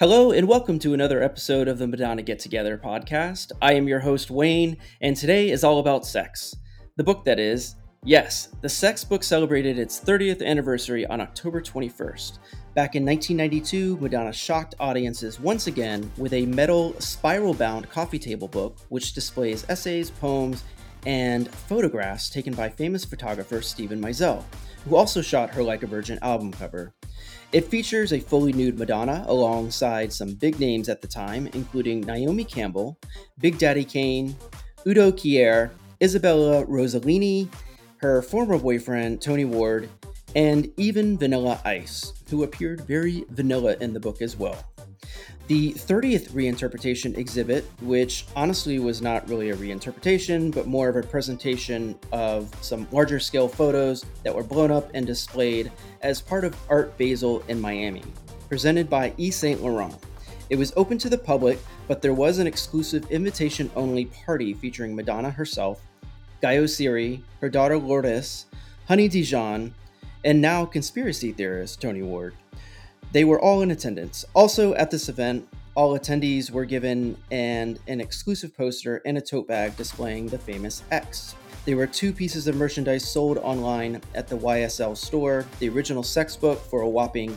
Hello, and welcome to another episode of the Madonna Get Together podcast. I am your host, Wayne, and today is all about sex. The book that is, yes, the sex book celebrated its 30th anniversary on October 21st. Back in 1992, Madonna shocked audiences once again with a metal spiral bound coffee table book which displays essays, poems, and photographs taken by famous photographer Steven Meisel, who also shot her Like a Virgin album cover. It features a fully nude Madonna alongside some big names at the time, including Naomi Campbell, Big Daddy Kane, Udo Kier, Isabella Rossellini, her former boyfriend Tony Ward, and even Vanilla Ice, who appeared very vanilla in the book as well. The 30th reinterpretation exhibit, which honestly was not really a reinterpretation, but more of a presentation of some larger scale photos that were blown up and displayed as part of Art Basel in Miami, presented by E. Saint Laurent. It was open to the public, but there was an exclusive invitation only party featuring Madonna herself, Guy Oseary, her daughter Lourdes, Honey Dijon, and now conspiracy theorist Tony Ward. They were all in attendance. Also, at this event, all attendees were given an, an exclusive poster and a tote bag displaying the famous X. There were two pieces of merchandise sold online at the YSL store the original sex book for a whopping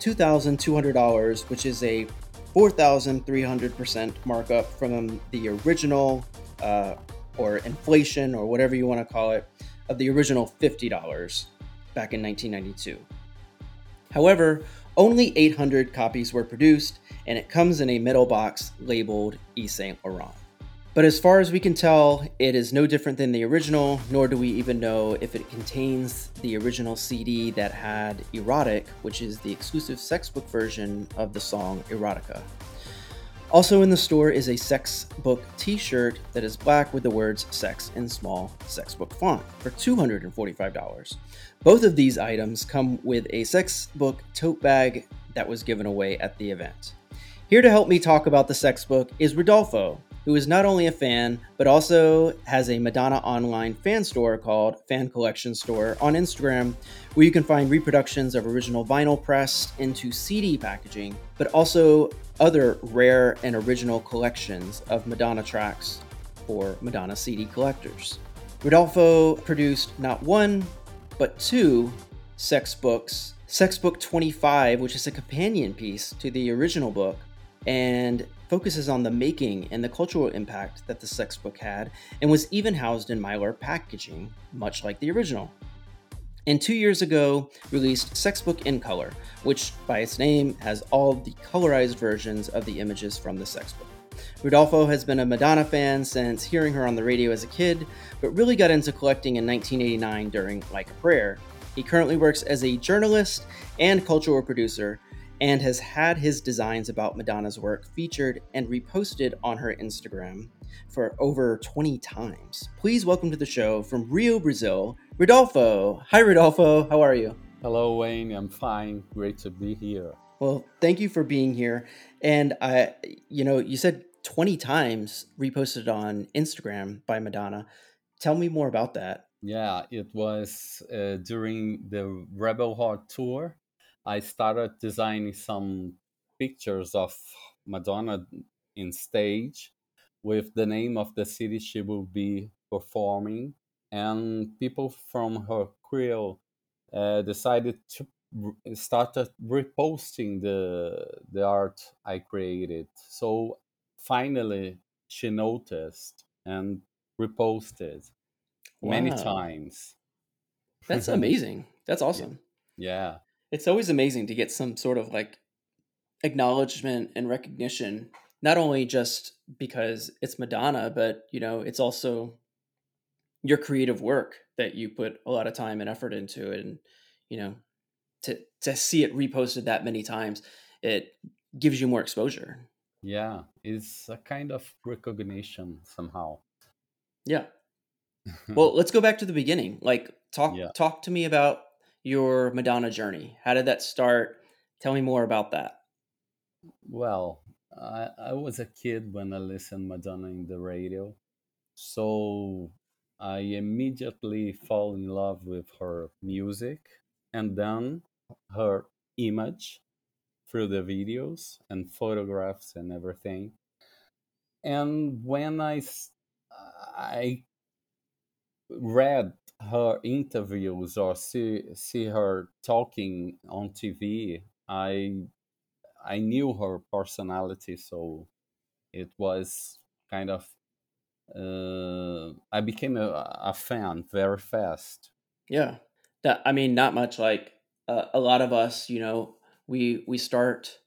$2,200, which is a 4,300% markup from the original, uh, or inflation, or whatever you want to call it, of the original $50 back in 1992. However, only 800 copies were produced, and it comes in a metal box labeled Yves Saint Laurent. But as far as we can tell, it is no different than the original, nor do we even know if it contains the original CD that had Erotic, which is the exclusive sex book version of the song Erotica. Also in the store is a sex book t shirt that is black with the words sex in small sex book font for $245. Both of these items come with a sex book tote bag that was given away at the event. Here to help me talk about the sex book is Rodolfo, who is not only a fan, but also has a Madonna online fan store called Fan Collection Store on Instagram, where you can find reproductions of original vinyl pressed into CD packaging, but also other rare and original collections of Madonna tracks for Madonna CD collectors. Rodolfo produced not one, but two sex books Sex Book 25, which is a companion piece to the original book, and focuses on the making and the cultural impact that the sex book had, and was even housed in mylar packaging, much like the original. And two years ago, released Sex Book in Color, which by its name has all the colorized versions of the images from the sex book. Rodolfo has been a Madonna fan since hearing her on the radio as a kid, but really got into collecting in 1989 during Like a Prayer. He currently works as a journalist and cultural producer and has had his designs about Madonna's work featured and reposted on her Instagram for over 20 times. Please welcome to the show from Rio, Brazil, Rodolfo. Hi, Rodolfo. How are you? Hello, Wayne. I'm fine. Great to be here. Well, thank you for being here. And I, you know, you said 20 times reposted on Instagram by Madonna. Tell me more about that. Yeah, it was uh, during the Rebel Heart tour I started designing some pictures of Madonna in stage with the name of the city she will be performing, and people from her crew uh, decided to started reposting the the art I created. So finally, she noticed and reposted wow. many times. That's amazing. That's awesome. Yeah it's always amazing to get some sort of like acknowledgement and recognition not only just because it's madonna but you know it's also your creative work that you put a lot of time and effort into it and you know to to see it reposted that many times it gives you more exposure. Yeah it's a kind of recognition somehow. Yeah. Well let's go back to the beginning like talk yeah. talk to me about your Madonna journey? How did that start? Tell me more about that. Well, I, I was a kid when I listened Madonna in the radio, so I immediately fall in love with her music and then her image. through the videos and photographs and everything. And when I I read her interviews or see see her talking on TV, I I knew her personality, so it was kind of uh, I became a, a fan very fast. Yeah, that I mean, not much like uh, a lot of us. You know, we we start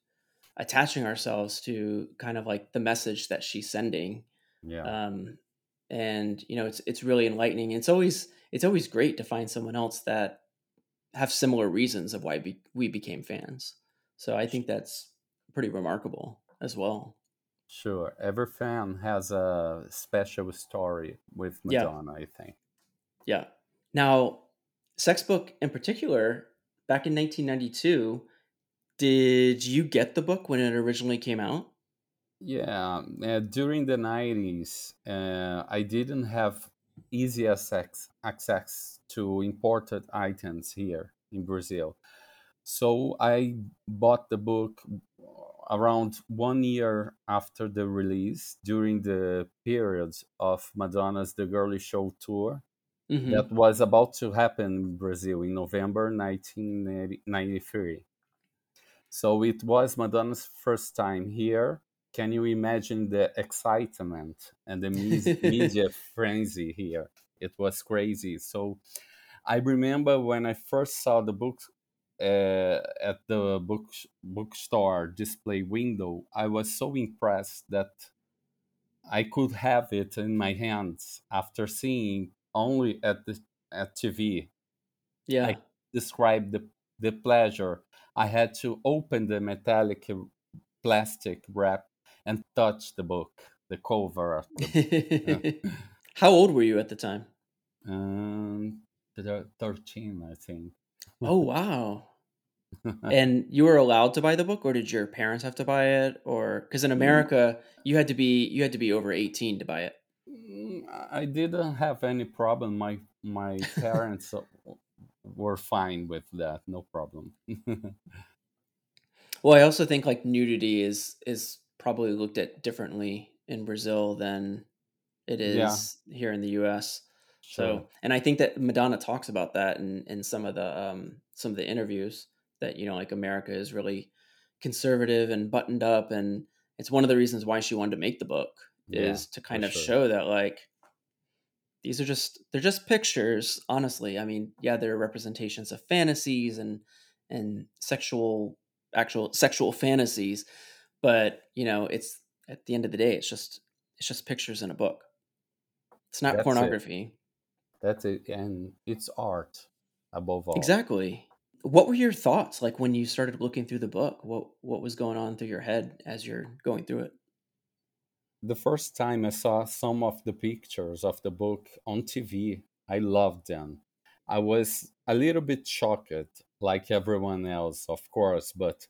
attaching ourselves to kind of like the message that she's sending. Yeah. Um, and you know, it's it's really enlightening. It's always it's always great to find someone else that have similar reasons of why be, we became fans. So I think that's pretty remarkable as well. Sure. Every fan has a special story with Madonna, yeah. I think. Yeah. Now, Sex Book in particular, back in 1992, did you get the book when it originally came out? Yeah. Uh, during the 90s, uh, I didn't have easy access, access to imported items here in Brazil. So I bought the book around one year after the release, during the period of Madonna's The Girly Show tour, mm-hmm. that was about to happen in Brazil in November 1993. So it was Madonna's first time here. Can you imagine the excitement and the media frenzy here? It was crazy. So I remember when I first saw the book uh, at the book bookstore display window, I was so impressed that I could have it in my hands after seeing only at the at TV. Yeah, I described the the pleasure. I had to open the metallic plastic wrap and touch the book, the cover. The, uh, How old were you at the time? Um, thirteen, I think. oh wow! and you were allowed to buy the book or did your parents have to buy it or because in mm. america you had to be you had to be over 18 to buy it mm, i didn't have any problem my my parents were fine with that no problem well i also think like nudity is is probably looked at differently in brazil than it is yeah. here in the us sure. so and i think that madonna talks about that in in some of the um some of the interviews that you know like America is really conservative and buttoned up and it's one of the reasons why she wanted to make the book yeah, is to kind of sure. show that like these are just they're just pictures honestly i mean yeah they're representations of fantasies and and sexual actual sexual fantasies but you know it's at the end of the day it's just it's just pictures in a book. It's not That's pornography. It. That's it and it's art above all. Exactly. What were your thoughts like when you started looking through the book? What what was going on through your head as you're going through it? The first time i saw some of the pictures of the book on tv i loved them. I was a little bit shocked like everyone else of course but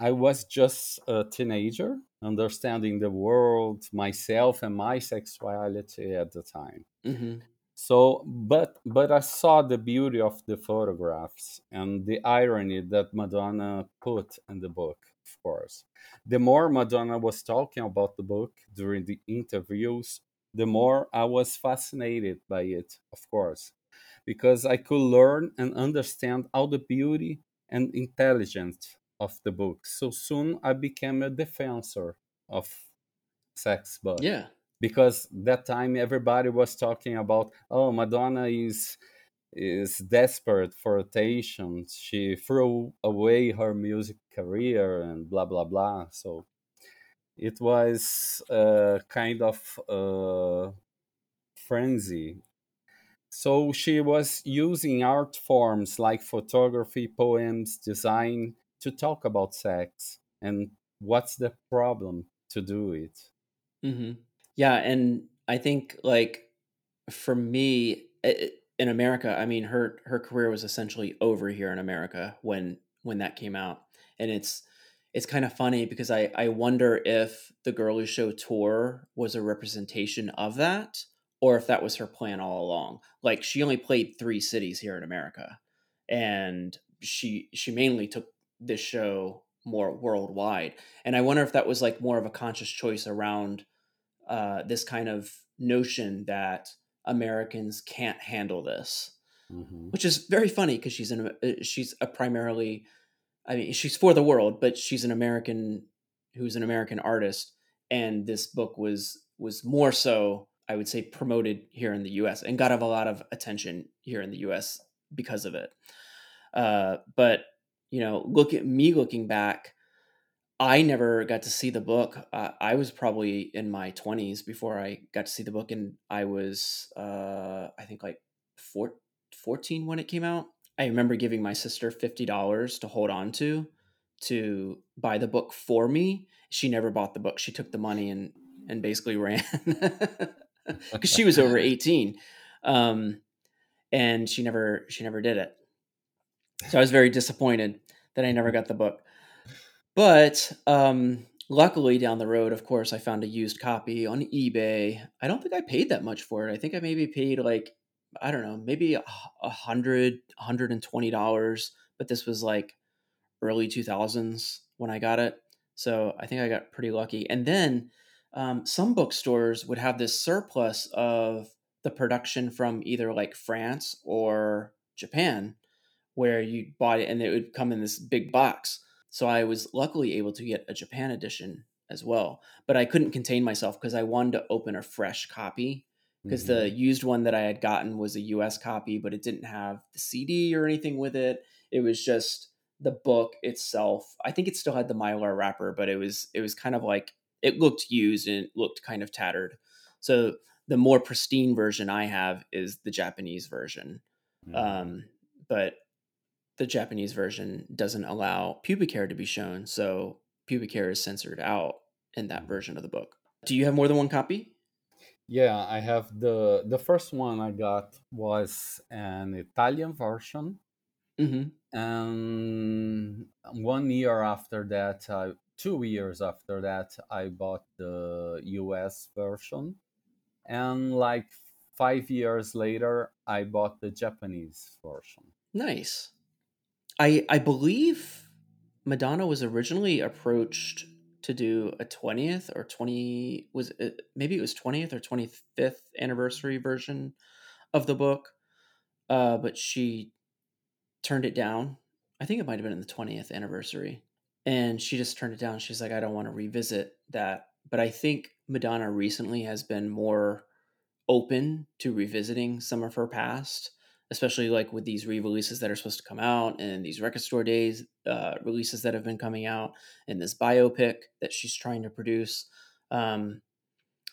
i was just a teenager understanding the world myself and my sexuality at the time. Mm-hmm. So but but i saw the beauty of the photographs and the irony that madonna put in the book of course. The more madonna was talking about the book during the interviews the more i was fascinated by it of course because i could learn and understand all the beauty and intelligence of the book. So soon i became a defensor of sex book yeah. because that time everybody was talking about oh madonna is is desperate for attention. She threw away her music career and blah blah blah. So it was a kind of frenzy. So she was using art forms like photography poems design to talk about sex and what's the problem to do it mm-hmm. Yeah, and I think like for me in America, I mean her her career was essentially over here in America when when that came out. And it's it's kind of funny because I I wonder if the Girly Show tour was a representation of that or if that was her plan all along. Like she only played 3 cities here in America and she she mainly took this show more worldwide. And I wonder if that was like more of a conscious choice around uh, this kind of notion that Americans can't handle this, hmm which is very funny because she's an uh, she's a primarily, I mean, she's for the world, but she's an American who's an American artist, and this book was was more so, I would say, promoted here in the U.S. and got a lot of attention here in the U.S. because of it. Uh, but you know, look at me looking back. I never got to see the book. Uh, I was probably in my 20s before I got to see the book, and I was, uh, I think, like four, 14 when it came out. I remember giving my sister $50 to hold on to to buy the book for me. She never bought the book. She took the money and and basically ran because she was over 18, um, and she never she never did it. So I was very disappointed that I never got the book. But um, luckily, down the road, of course, I found a used copy on eBay. I don't think I paid that much for it. I think I maybe paid like I don't know, maybe a hundred, hundred and twenty dollars. But this was like early two thousands when I got it, so I think I got pretty lucky. And then um, some bookstores would have this surplus of the production from either like France or Japan, where you bought it and it would come in this big box. So I was luckily able to get a Japan edition as well. But I couldn't contain myself because I wanted to open a fresh copy because the hmm used one that I had gotten was a US copy, but it didn't have the CD or anything with it. It was just the book itself. I think it still had the mylar wrapper, but it was it was kind of like it looked used and it looked kind of tattered. So the more pristine version I have is the Japanese version. Um, but the Japanese version doesn't allow pubic hair to be shown, so pubic hair is censored out in that hmm version of the book. Do you have more than one copy? Yeah, I have the the first one I got was an Italian version, hmm and one year after that, I, two years after that, I bought the US version, and like five years later, I bought the Japanese version. Nice. I I believe Madonna was originally approached to do a 20th or 20 was it, maybe it was 20th or 25th anniversary version of the book. Uh, but she turned it down. I think it might have been in the 20th anniversary. And she just turned it down. She's like, I don't want to revisit that. But I think Madonna recently has been more open to revisiting some of her past, especially like with these re-releases that are supposed to come out and these record store days uh, releases that have been coming out and this biopic that she's trying to produce. Um,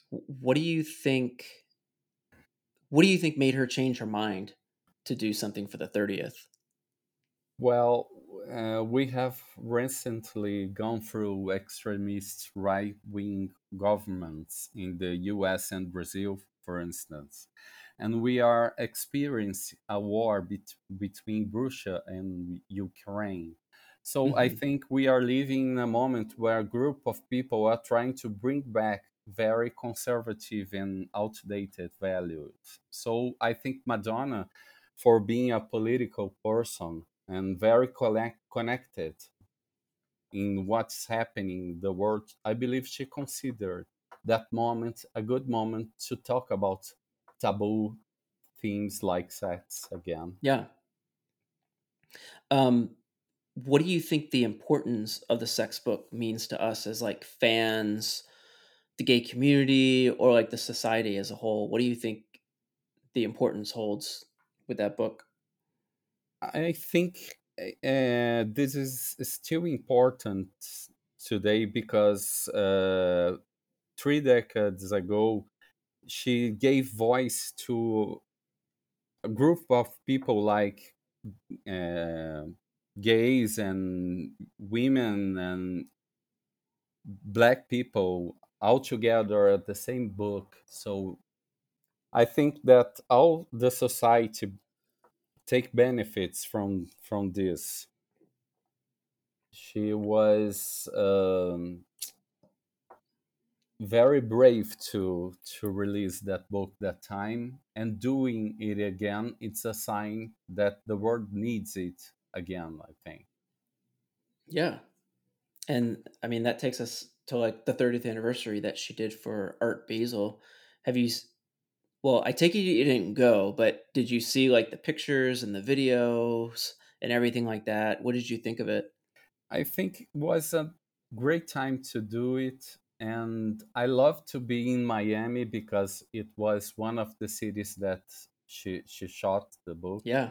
what do you think? What do you think made her change her mind to do something for the 30th? Well, uh, we have recently gone through extremist right wing governments in the US and Brazil, for instance. And we are experiencing a war bet- between Russia and Ukraine. So I hmm think we are living in a moment where a group of people are trying to bring back very conservative and outdated values. So I think Madonna, for being a political person, and very collect- connected in what's happening in the world, I believe she considered that moment a good moment to talk about taboo themes like sex again. Yeah. Um, what do you think the importance of the sex book means to us as like fans, the gay community, or like the society as a whole? What do you think the importance holds with that book? I think uh, this is still important today because uh, three decades ago, she gave voice to a group of people like uh, gays and women and black people all together at the same book. So I think that all the society take benefits from from this. She was um, very brave to to release that book that time and doing it again. It's a sign that the world needs it again. I think. Yeah. And I mean, that takes us to like the 30th anniversary that she did for Art Basel. Have you, well, I take it you didn't go, but did you see like the pictures and the videos and everything like that? What did you think of it? I think it was a great time to do it. And I love to be in Miami because it was one of the cities that she she shot the book. Yeah.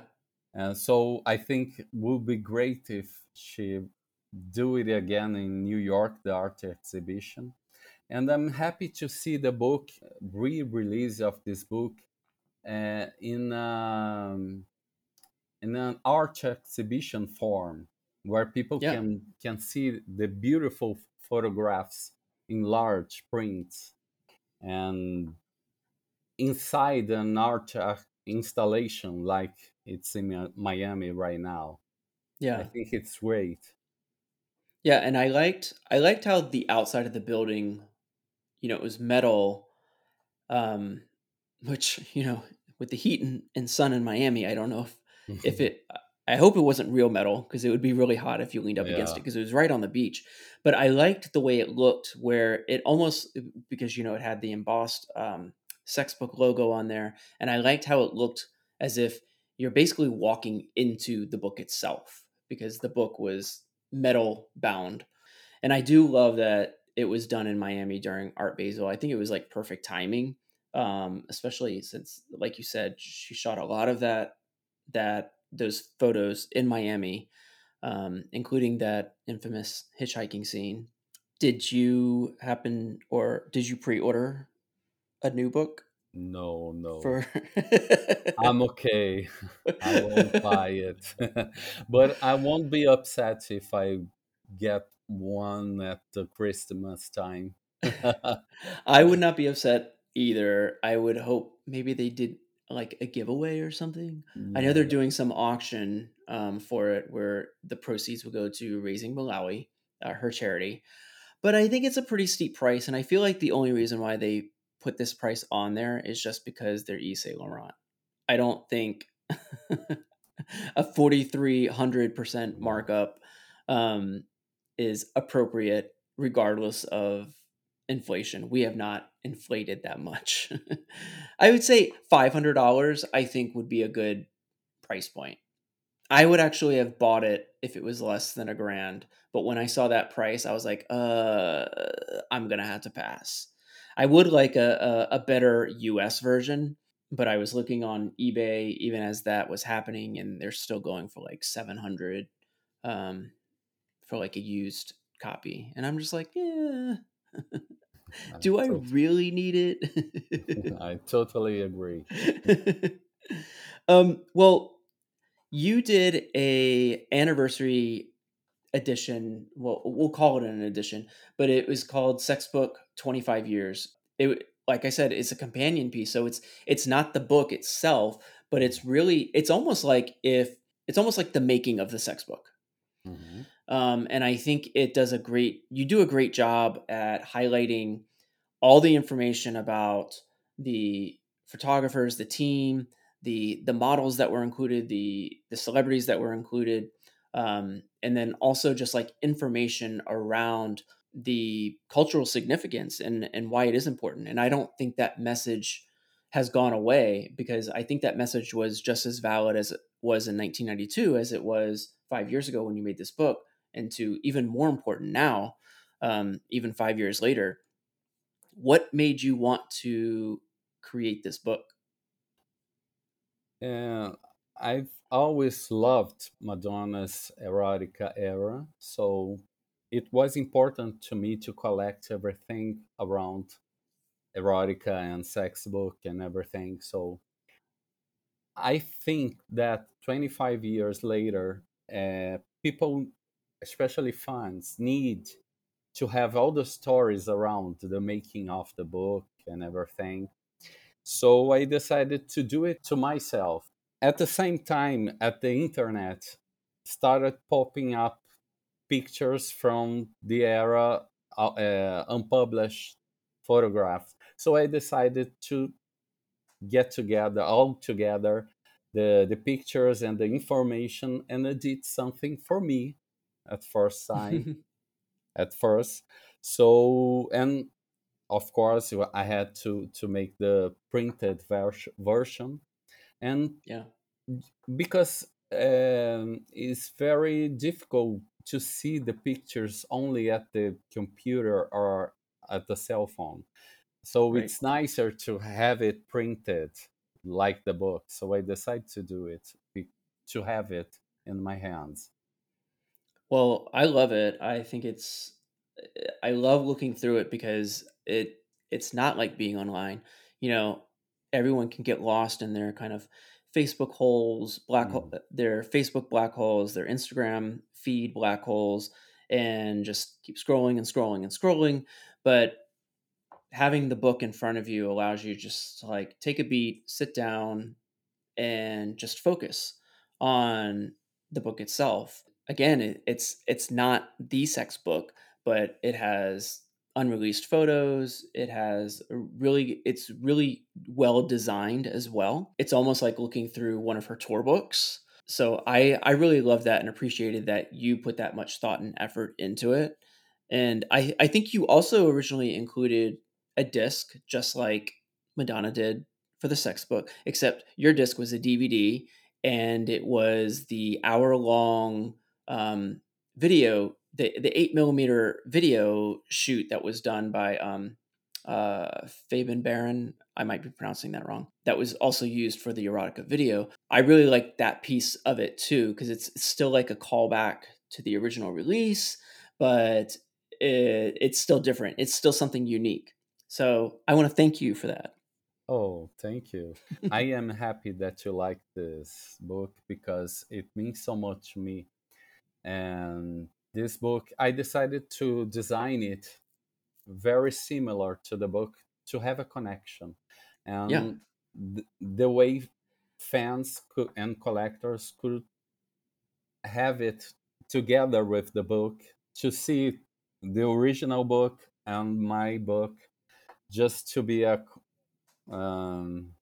And so I think it would be great if she do it again in New York, the art exhibition. And I'm happy to see the book re-release of this book uh, in um, in an art exhibition form where people Yeah. can can see the beautiful photographs in large prints and inside an art installation like it's in Miami right now. Yeah. I think it's great. Yeah, and I liked I liked how the outside of the building, you know, it was metal, um, which, you know, with the heat and, and sun in Miami, I don't know if if it I hope it wasn't real metal because it would be really hot if you leaned up against it because it was right on the beach. But I liked the way it looked where it almost because you know it had the embossed um sex book logo on there and I liked how it looked as if you're basically walking into the book itself because the book was metal bound. And I do love that it was done in Miami during Art Basel. I think it was like perfect timing, um, especially since, like you said, she shot a lot of that that those photos in Miami, um, including that infamous hitchhiking scene. Did you happen, or did you pre-order a new book No, no. for? I'm okay. I won't buy it. but I won't be upset if I get one at the Christmas time. I would not be upset either. I would hope maybe they did like a giveaway or something. I know they're doing some auction um, for it where the proceeds will go to raising Malawi, uh, her charity. But I think it's a pretty steep price, and I feel like the only reason why they put this price on there is just because they're Yves Saint Laurent. I don't think a forty three hundred percent markup um, is appropriate, regardless of inflation. We have not inflated that much. I would say five hundred dollars. I think would be a good price point. I would actually have bought it if it was less than a grand, but when I saw that price, I was like, "Uh, I'm gonna have to pass." I would like a a, a better U.S. version, but I was looking on eBay even as that was happening, and they're still going for like seven hundred um, for like a used copy, and I'm just like, yeah. I, Do I tot- really need it? I totally agree. um, well, you did a anniversary edition. Well, we'll call it an edition, but it was called Sex Book 25 Years. It like I said, it's a companion piece, so it's it's not the book itself, but it's really it's almost like if it's almost like the making of the sex book. Mhm. Um, and I think it does a great you do a great job at highlighting all the information about the photographers, the team, the the models that were included, the the celebrities that were included, um, and then also just like information around the cultural significance and and why it is important. And I don't think that message has gone away because I think that message was just as valid as it was in 1992 as it was five years ago when you made this book, and to even more important now, um, even five years later what made you want to create this book? And I've always loved Madonna's erotica era, so it was important to me to collect everything around erotica and sex book and everything. So I think that 25 years later, uh, people, especially fans, need to have all the stories around the making of the book and everything. So I decided to do it to myself. At the same time, at the internet started popping up pictures from the era, uh, uh, unpublished photographs. So I decided to get together all together the the pictures and the information and it did something for me at first sight at first. So and of course I had to to make the printed vers- version, and yeah, because um, it's very difficult to see the pictures only at the computer or at the cell phone. So right. it's nicer to have it printed like the book. So I decided to do it to have it in my hands. Well, I love it. I think it's I love looking through it because it it's not like being online. You know, everyone can get lost in their kind of Facebook holes, black hole, Mm. their Facebook black holes, their Instagram feed black holes, and just keep scrolling and scrolling and scrolling. But having the book in front of you allows you just to like take a beat, sit down, and just focus on the book itself. Again, it, it's it's not the sex book, but it has unreleased photos. It has really it's really well designed as well. It's almost like looking through one of her tour books. So I I really love that and appreciated that you put that much thought and effort into it. And I I think you also originally included a disc just like Madonna did for the sex book, except your disc was a DVD and it was the hour long um, video, the the eight millimeter video shoot that was done by um, uh, Fabien Baron. I might be pronouncing that wrong. That was also used for the erotica video. I really like that piece of it too because it's still like a callback to the original release, but it, it's still different. It's still something unique. So I want to thank you for that. Oh, thank you. I am happy that you like this book because it means so much to me. And this book, I decided to design it very similar to the book to have a connection. And Yeah. th- the way fans could, and collectors could have it together with the book to see the original book and my book just to be a um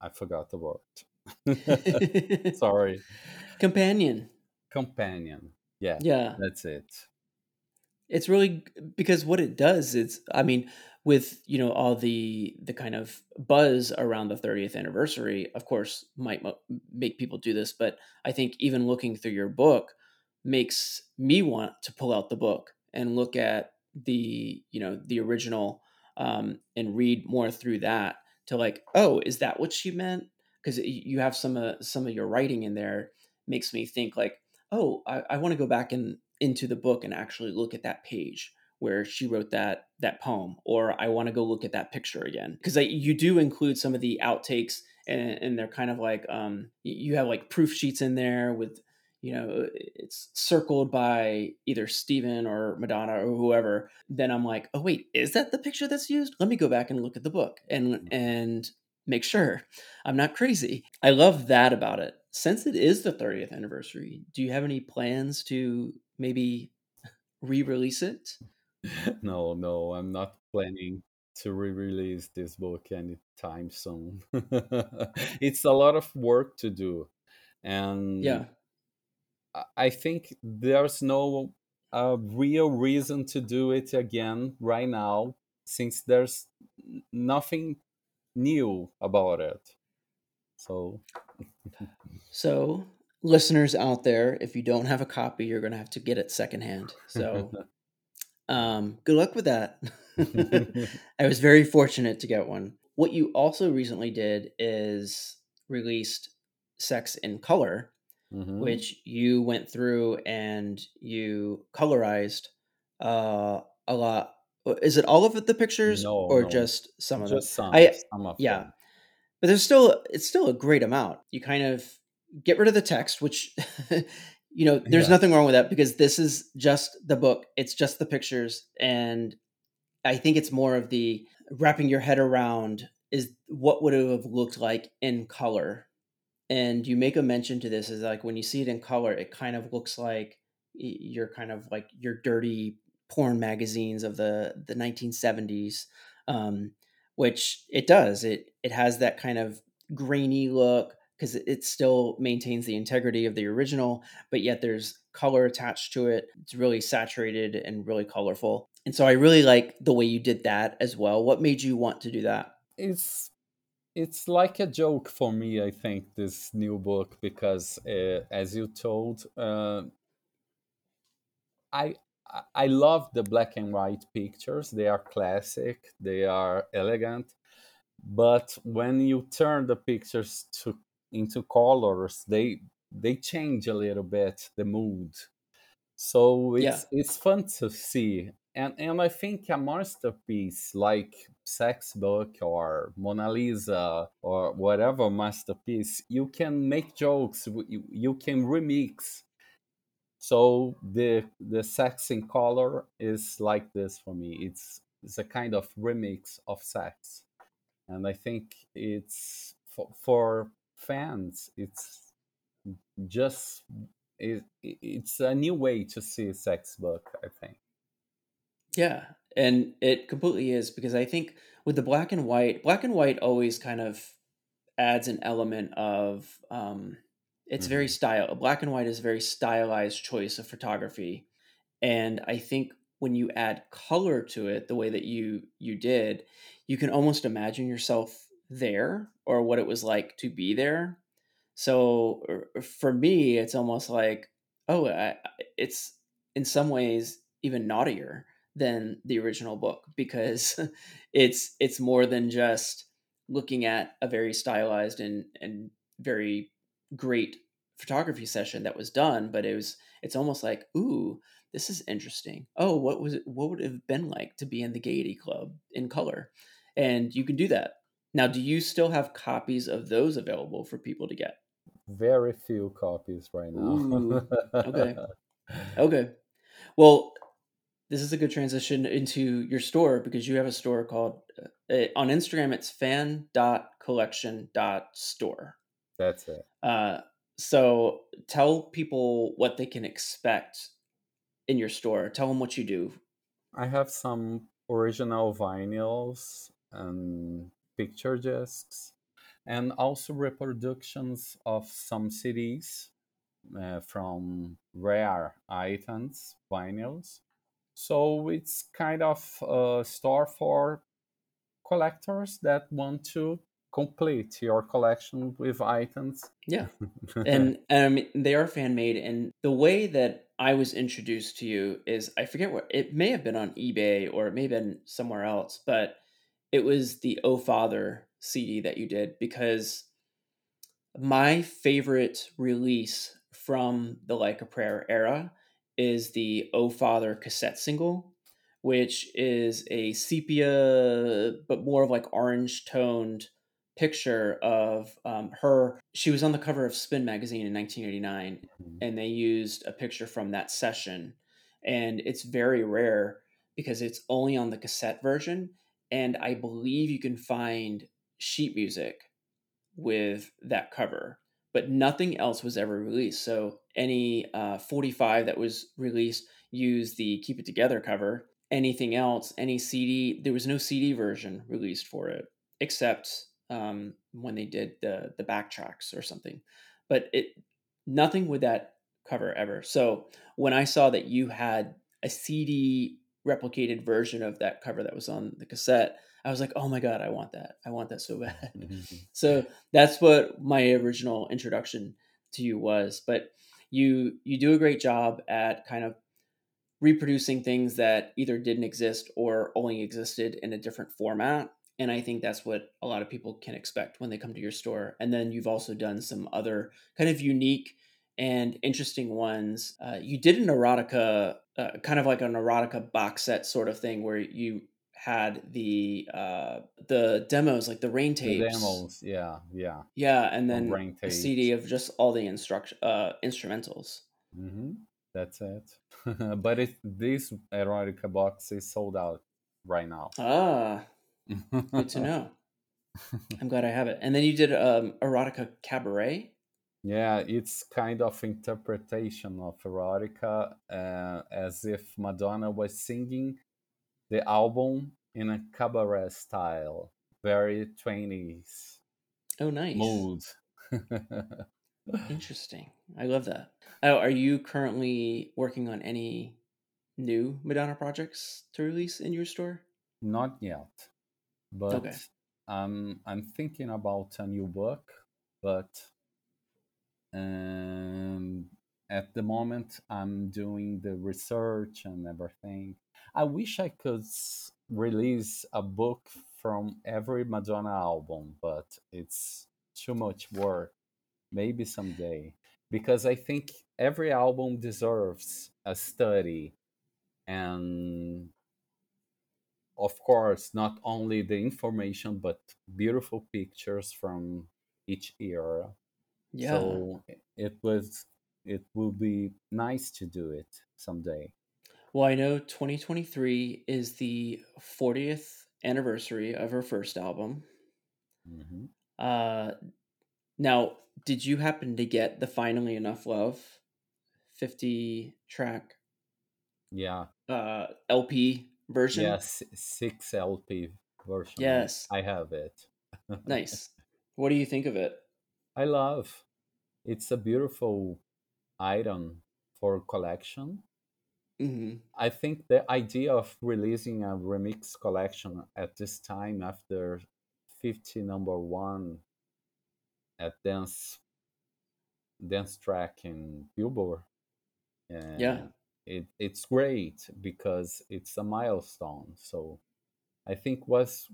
i forgot the word sorry Companion. Companion. Yeah Yeah. that's it. It's really because what it does is I mean with you know all the the kind of buzz around the 30th anniversary of course might mo- make people do this but I think even looking through your book makes me want to pull out the book and look at the you know the original um, and read more through that to like oh is that what she meant? Because you have some of some of your writing in there makes me think like oh i, I want to go back and into the book and actually look at that page where she wrote that that poem or i want to go look at that picture again. Because you do include some of the outtakes and, and they're kind of like um, you have like proof sheets in there with you know it's circled by either Steven or Madonna or whoever. Then I'm like oh wait is that the picture that's used? Let me go back and look at the book and and make sure. I'm not crazy. I love that about it since it is the 30th anniversary do you have any plans to maybe re-release it? No no i'm not planning to re-release this book anytime soon. It's a lot of work to do and yeah. I- think there's no uh, real reason to do it again right now since there's nothing new about it. So so listeners out there if you don't have a copy you're going to have to get it secondhand. So um, good luck with that. I was very fortunate to get one. What you also recently did is released sex in color Mhm. which you went through and you colorized uh, a lot. Is it all of the pictures No, or no, just some of just them some i some of yeah. them. But there's still it's still a great amount. You kind of get rid of the text which you know there's Yeah. nothing wrong with that because this is just the book. It's just the pictures. And i think it's more of the wrapping your head around is what would it have looked like in color. And you make a mention to this is like when you see it in color it kind of looks like you're kind of like your dirty porn magazines of the the 1970s um which it does. It it has that kind of grainy look because it still maintains the integrity of the original, but yet there's color attached to it. It's really saturated and really colorful. And so I really like the way you did that as well. What made you want to do that? It's it's like a joke for me, I think, this new book because, uh, as you told, uh, I I love the black and white pictures. They are classic. They are elegant. But when you turn the pictures to into colors, they they change a little bit the mood. So it's Yeah. it's fun to see. And and I think a masterpiece like Sex Book or Mona Lisa or whatever masterpiece, you can make jokes, you, you can remix. So the the sex in color is like this for me. It's it's a kind of remix of sex. And I think it's for, for fans, it's just it, it's a new way to see a sex book i think Yeah, and it completely is because I think with the black and white, black and white always kind of adds an element of um it's very hmm style. Black and white is a very stylized choice of photography. And I think when you add color to it the way that you you did, you can almost imagine yourself there or what it was like to be there. So er, for me, it's almost like, oh, I, it's in some ways even naughtier than the original book because it's it's more than just looking at a very stylized and and very great photography session that was done, but it was it's almost like, ooh, this is interesting. Oh, what was it? What would it have been like to be in the Gaiety Club in color? And you can do that. Now, do you still have copies of those available for people to get? very few copies right now Ooh, okay, okay. Well, this is a good transition into your store because you have a store called uh, uh, on Instagram. It's fan.collection.store. that's it Uh, so tell people what they can expect in your store. Tell them what you do. i have some original vinyls and picture discs and also reproductions of some cds uh, from rare items vinyls so it's kind of a store for collectors that want to complete your collection with items. Yeah. And, and I mean, they are fan made. And the way that I was introduced to you is I forget what it may have been on eBay or it may have been somewhere else, but it was the Oh Father CD that you did because my favorite release from the Like a Prayer era is the Oh Father cassette single, which is a sepia, but more of like orange toned picture of um, her. She was on the cover of Spin magazine in 1989, Mhm. and they used a picture from that session. And it's very rare because it's only on the cassette version. And I believe you can find sheet music with that cover, but nothing else was ever released. So any uh, 45 that was released used the Keep It Together cover. Anything else, any CD, there was no CD version released for it, except um, when they did the the backtracks or something. But it nothing with that cover ever. So when I saw that you had a CD replicated version of that cover that was on the cassette, I was like, oh my god, I want that. I want that so bad. So that's what my original introduction to you was. But you you do a great job at kind of reproducing things that either didn't exist or only existed in a different format. And I think that's what a lot of people can expect when they come to your store. And then you've also done some other kind of unique and interesting ones. Uh, you did an erotica, uh, kind of like an erotica box set sort of thing, where you had the uh, the demos, like the rain the tapes, demos, yeah, yeah, yeah, and then Brain a Tapes. CD of just all the instruction uh, instrumentals. hmm That's it. but it, this erotica box is sold out right now. Ah, good to know. I'm glad I have it. And then you did um, erotica cabaret. Yeah, it's kind of interpretation of erotica, uh, as if Madonna was singing the album in a cabaret style, very 20s Oh, nice. mood. Interesting. I love that. Oh, are you currently working on any new Madonna projects to release in your store? Not yet, but Okay. um, I'm thinking about a new book, but um, at the moment I'm doing the research and everything. I wish I could release a book from every Madonna album, but it's too much work. Maybe someday, because I think every album deserves a study and of course not only the information but beautiful pictures from each era Yeah. so it was it will be nice to do it someday Well, I know 2023 is the 40th anniversary of her first album. hmm Uh, now, did you happen to get the Finally Enough Love 50 track yeah uh, LP version? yes six lp version Yes. i have it Nice. What do you think of it? i love it's a beautiful item for collection hmm I think the idea of releasing a remix collection at this time after 50 number one at dance dance track in Billboard, Yeah. uh, it, it's great because it's a milestone. So I think was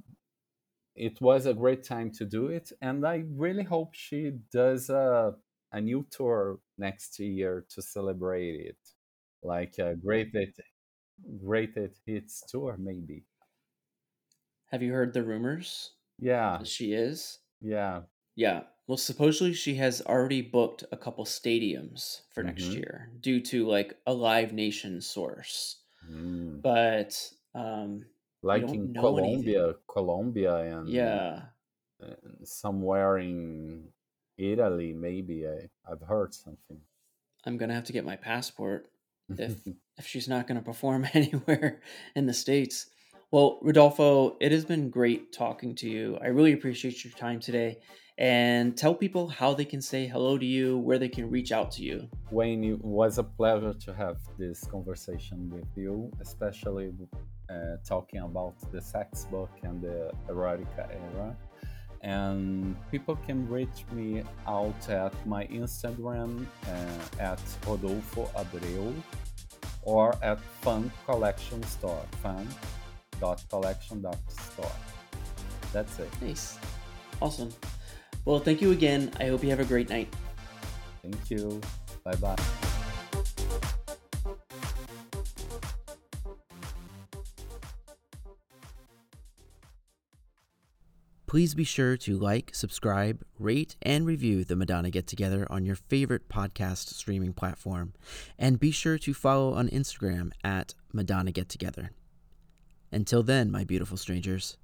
it was a great time to do it, and I really hope she does a a new tour next year to celebrate it, like a great great greatest hits tour maybe. Have you heard the rumors Yeah, she is? yeah. Yeah. Well, supposedly she has already booked a couple stadiums for next Mhm. year due to like a Live Nation source. Mm. But um, Like in know anything. Colombia, Colombia, and yeah, somewhere in Italy, maybe I I've heard something. I'm gonna have to get my passport if if she's not gonna perform anywhere in the states. Well, Rodolfo, it has been great talking to you. I really appreciate your time today. And tell people how they can say hello to you, where they can reach out to you. Wayne, it was a pleasure to have this conversation with you, especially uh, talking about the sex book and the erotica era. And people can reach me out at my Instagram uh, at Rodolfo Abreu or at Fan Collection Store, fan.collection.store. That's it. Nice. Awesome. Well, thank you again. I hope you have a great night. Thank you. Bye bye. Please be sure to like, subscribe, rate, and review the Madonna Get Together on your favorite podcast streaming platform. And be sure to follow on Instagram at Madonna Get Together. Until then, my beautiful strangers.